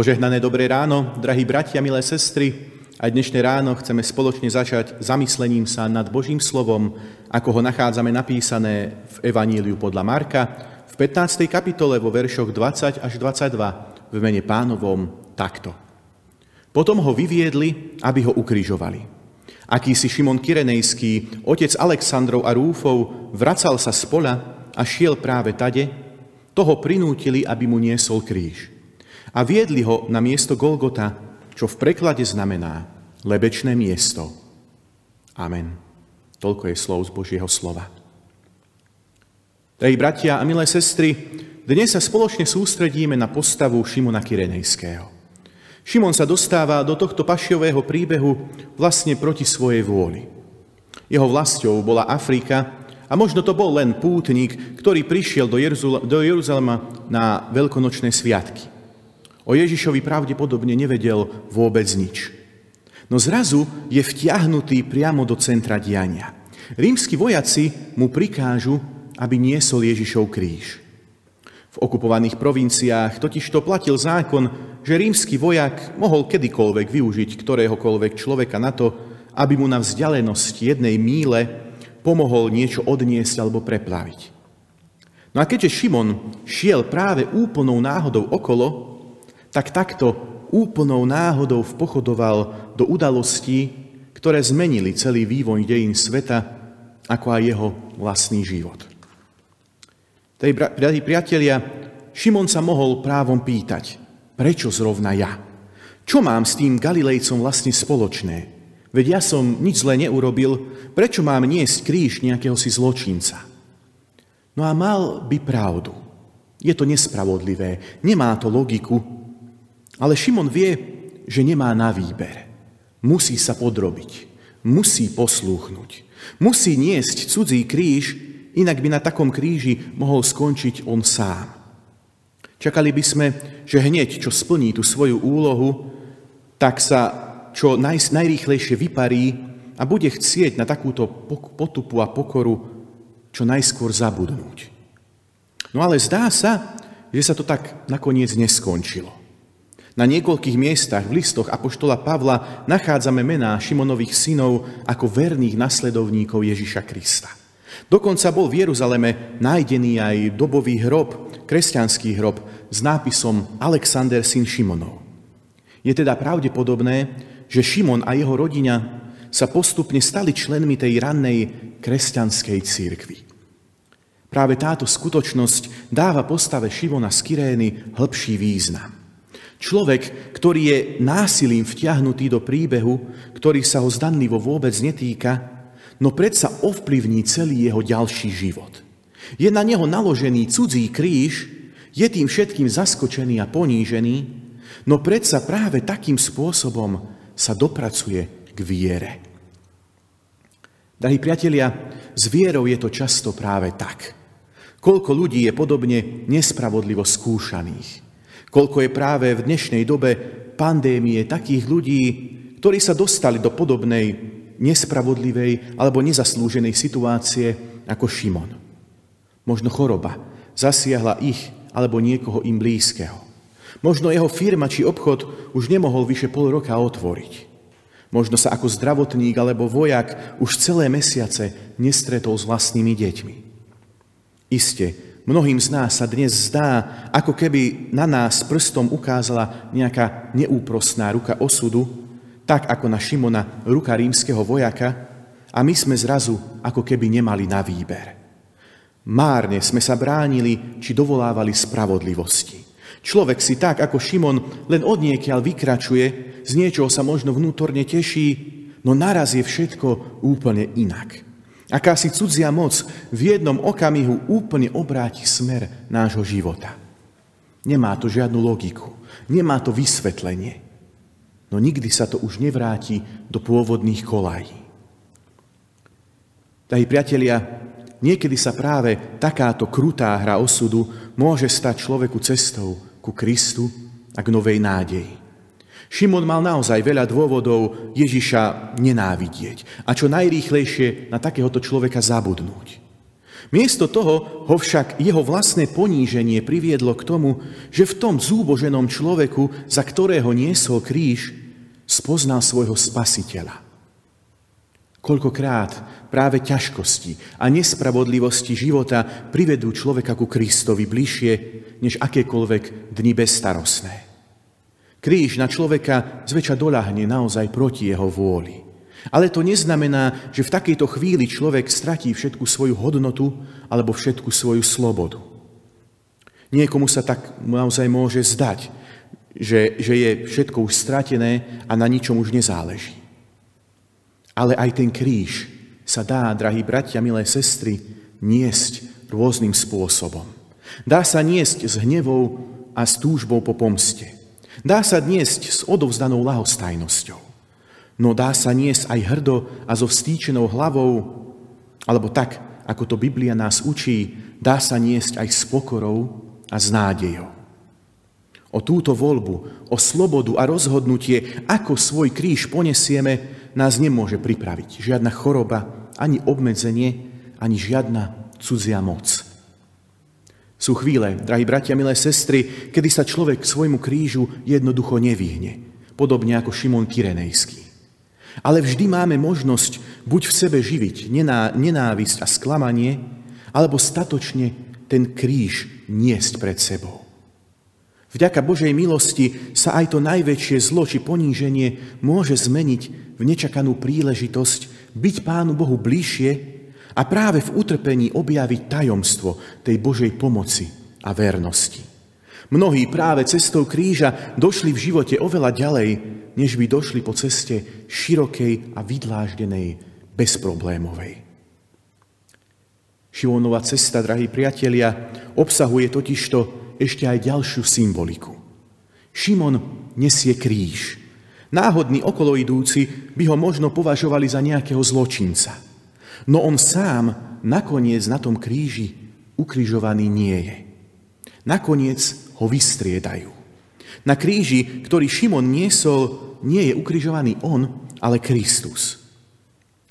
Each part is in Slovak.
Požehnané dobré ráno, drahí bratia, milé sestry. Aj dnešné ráno chceme spoločne začať zamyslením sa nad Božím slovom, ako ho nachádzame napísané v Evaníliu podľa Marka, v 15. kapitole vo veršoch 20 až 22 v mene pánovom takto. Potom ho vyviedli, aby ho ukrižovali. Akýsi Šimon Kyrenejský, otec Alexandrov a Rúfov, vracal sa z pola a šiel práve tade, toho prinútili, aby mu niesol kríž a viedli ho na miesto Golgota, čo v preklade znamená lebečné miesto. Amen. Toľko je slov z Božieho slova. Drahí bratia a milé sestry, dnes sa spoločne sústredíme na postavu Šimona Kyrenejského. Šimon sa dostáva do tohto pašiového príbehu vlastne proti svojej vôli. Jeho vlastou bola Afrika a možno to bol len pútnik, ktorý prišiel do, Jeruzalema na veľkonočné sviatky. O Ježišovi pravdepodobne nevedel vôbec nič. No zrazu je vtiahnutý priamo do centra diania. Rímsky vojaci mu prikážu, aby niesol Ježišov kríž. V okupovaných provinciách totiž to platil zákon, že rímsky vojak mohol kedykoľvek využiť ktoréhokoľvek človeka na to, aby mu na vzdialenosť jednej míle pomohol niečo odniesť alebo preplaviť. No a keďže Šimon šiel práve úplnou náhodou okolo, tak takto úplnou náhodou vpochodoval do udalostí, ktoré zmenili celý vývoj dejín sveta, ako aj jeho vlastný život. Tej drahí priatelia, Šimon sa mohol právom pýtať, prečo zrovna ja? Čo mám s tým Galilejcom vlastne spoločné? Veď ja som nič zle neurobil, prečo mám niesť kríž nejakého si zločinca? No a mal by pravdu. Je to nespravodlivé, nemá to logiku, ale Šimon vie, že nemá na výber. Musí sa podrobiť, musí poslúchnuť, musí niesť cudzí kríž, inak by na takom kríži mohol skončiť on sám. Čakali by sme, že hneď, čo splní tú svoju úlohu, tak sa čo naj, najrýchlejšie vyparí a bude chcieť na takúto potupu a pokoru čo najskôr zabudnúť. No ale zdá sa, že sa to tak nakoniec neskončilo. Na niekoľkých miestach v listoch Apoštola Pavla nachádzame mená Šimonových synov ako verných nasledovníkov Ježiša Krista. Dokonca bol v Jeruzaleme nájdený aj dobový hrob, kresťanský hrob s nápisom Alexander syn Šimonov. Je teda pravdepodobné, že Šimon a jeho rodina sa postupne stali členmi tej rannej kresťanskej církvy. Práve táto skutočnosť dáva postave Šimona z Kyrény hĺbší význam. Človek, ktorý je násilím vtiahnutý do príbehu, ktorý sa ho zdanlivo vôbec netýka, no predsa ovplyvní celý jeho ďalší život. Je na neho naložený cudzí kríž, je tým všetkým zaskočený a ponížený, no predsa práve takým spôsobom sa dopracuje k viere. Drahí priatelia, s vierou je to často práve tak. Koľko ľudí je podobne nespravodlivo skúšaných. Koľko je práve v dnešnej dobe pandémie takých ľudí, ktorí sa dostali do podobnej nespravodlivej alebo nezaslúženej situácie ako Šimon. Možno choroba zasiahla ich alebo niekoho im blízkeho. Možno jeho firma či obchod už nemohol vyše pol roka otvoriť. Možno sa ako zdravotník alebo vojak už celé mesiace nestretol s vlastnými deťmi. Isté, Mnohým z nás sa dnes zdá, ako keby na nás prstom ukázala nejaká neúprostná ruka osudu, tak ako na Šimona ruka rímskeho vojaka, a my sme zrazu ako keby nemali na výber. Márne sme sa bránili či dovolávali spravodlivosti. Človek si tak, ako Šimon, len od niekiaľ vykračuje, z niečoho sa možno vnútorne teší, no naraz je všetko úplne inak. Akási cudzia moc v jednom okamihu úplne obráti smer nášho života. Nemá to žiadnu logiku, nemá to vysvetlenie, no nikdy sa to už nevráti do pôvodných kolají. Drahí priatelia, niekedy sa práve takáto krutá hra osudu môže stať človeku cestou ku Kristu a k novej nádeji. Šimon mal naozaj veľa dôvodov Ježiša nenávidieť a čo najrýchlejšie na takéhoto človeka zabudnúť. Miesto toho ho však jeho vlastné poníženie priviedlo k tomu, že v tom zúboženom človeku, za ktorého niesol kríž, spoznal svojho spasiteľa. Koľkokrát práve ťažkosti a nespravodlivosti života privedú človeka ku Kristovi bližšie, než akékoľvek dni bezstarostné. Kríž na človeka zväčša doľahne naozaj proti jeho vôli. Ale to neznamená, že v takejto chvíli človek stratí všetku svoju hodnotu alebo všetku svoju slobodu. Niekomu sa tak naozaj môže zdať, že, že je všetko už stratené a na ničom už nezáleží. Ale aj ten kríž sa dá, drahí bratia, milé sestry, niesť rôznym spôsobom. Dá sa niesť s hnevou a s túžbou po pomste. Dá sa niesť s odovzdanou lahostajnosťou. No dá sa niesť aj hrdo a so vstýčenou hlavou, alebo tak, ako to Biblia nás učí, dá sa niesť aj s pokorou a s nádejou. O túto voľbu, o slobodu a rozhodnutie, ako svoj kríž ponesieme, nás nemôže pripraviť. Žiadna choroba, ani obmedzenie, ani žiadna cudzia moc. Sú chvíle, drahí bratia, milé sestry, kedy sa človek k svojmu krížu jednoducho nevyhne, podobne ako Šimon Kyrenejský. Ale vždy máme možnosť buď v sebe živiť nenávisť a sklamanie, alebo statočne ten kríž niesť pred sebou. Vďaka Božej milosti sa aj to najväčšie zlo či poníženie môže zmeniť v nečakanú príležitosť byť Pánu Bohu bližšie a práve v utrpení objaviť tajomstvo tej Božej pomoci a vernosti. Mnohí práve cestou kríža došli v živote oveľa ďalej, než by došli po ceste širokej a vydláždenej, bezproblémovej. Šimónova cesta, drahí priatelia, obsahuje totižto ešte aj ďalšiu symboliku. Šimon nesie kríž. Náhodní okoloidúci by ho možno považovali za nejakého zločinca. No on sám nakoniec na tom kríži ukrižovaný nie je. Nakoniec ho vystriedajú. Na kríži, ktorý Šimon niesol, nie je ukrižovaný on, ale Kristus.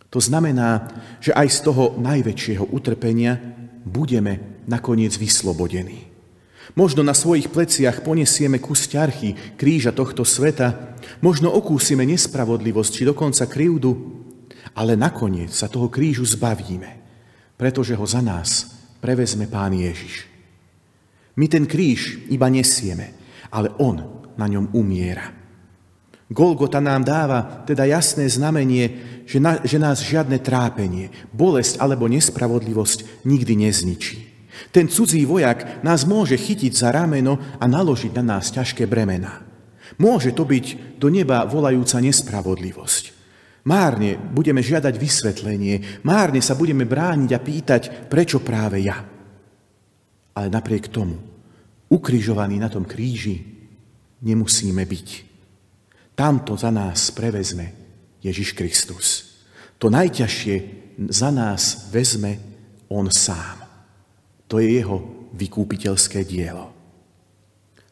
To znamená, že aj z toho najväčšieho utrpenia budeme nakoniec vyslobodení. Možno na svojich pleciach ponesieme kus ťarchy kríža tohto sveta, možno okúsime nespravodlivosť či dokonca krivdu, ale nakoniec sa toho krížu zbavíme, pretože ho za nás prevezme Pán Ježiš. My ten kríž iba nesieme, ale On na ňom umiera. Golgota nám dáva teda jasné znamenie, že, na, že nás žiadne trápenie, bolesť alebo nespravodlivosť nikdy nezničí. Ten cudzí vojak nás môže chytiť za rameno a naložiť na nás ťažké bremena. Môže to byť do neba volajúca nespravodlivosť. Márne budeme žiadať vysvetlenie, márne sa budeme brániť a pýtať, prečo práve ja. Ale napriek tomu, ukrižovaní na tom kríži, nemusíme byť. Tamto za nás prevezme Ježiš Kristus. To najťažšie za nás vezme On sám. To je jeho vykúpiteľské dielo.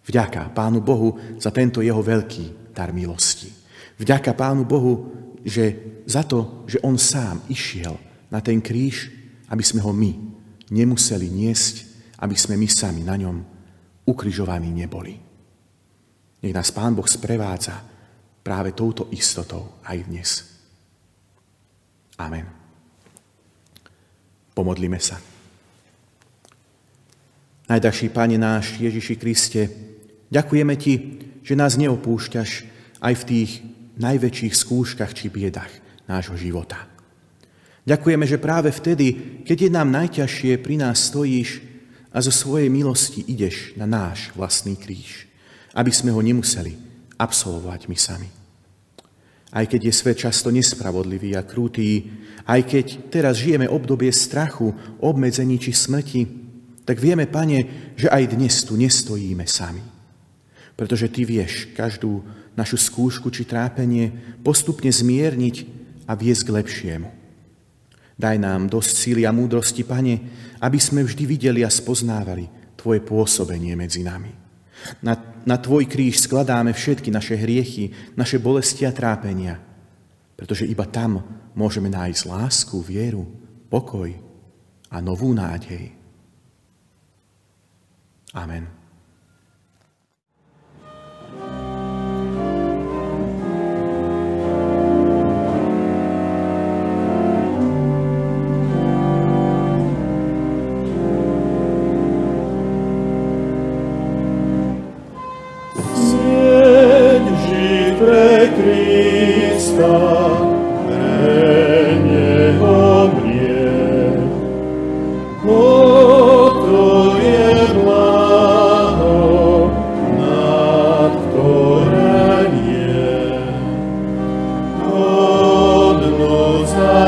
Vďaka Pánu Bohu za tento jeho veľký dar milosti. Vďaka Pánu Bohu že za to, že On sám išiel na ten kríž, aby sme ho my nemuseli niesť, aby sme my sami na ňom ukrižovaní neboli. Nech nás Pán Boh sprevádza práve touto istotou aj dnes. Amen. Pomodlíme sa. Najdražší Pane náš Ježiši Kriste, ďakujeme Ti, že nás neopúšťaš aj v tých najväčších skúškach či biedach nášho života. Ďakujeme, že práve vtedy, keď je nám najťažšie, pri nás stojíš a zo svojej milosti ideš na náš vlastný kríž, aby sme ho nemuseli absolvovať my sami. Aj keď je svet často nespravodlivý a krutý, aj keď teraz žijeme obdobie strachu, obmedzení či smrti, tak vieme, Pane, že aj dnes tu nestojíme sami. Pretože Ty vieš každú našu skúšku či trápenie postupne zmierniť a viesť k lepšiemu. Daj nám dosť síly a múdrosti, Pane, aby sme vždy videli a spoznávali Tvoje pôsobenie medzi nami. Na, na Tvoj kríž skladáme všetky naše hriechy, naše bolesti a trápenia, pretože iba tam môžeme nájsť lásku, vieru, pokoj a novú nádej. Amen.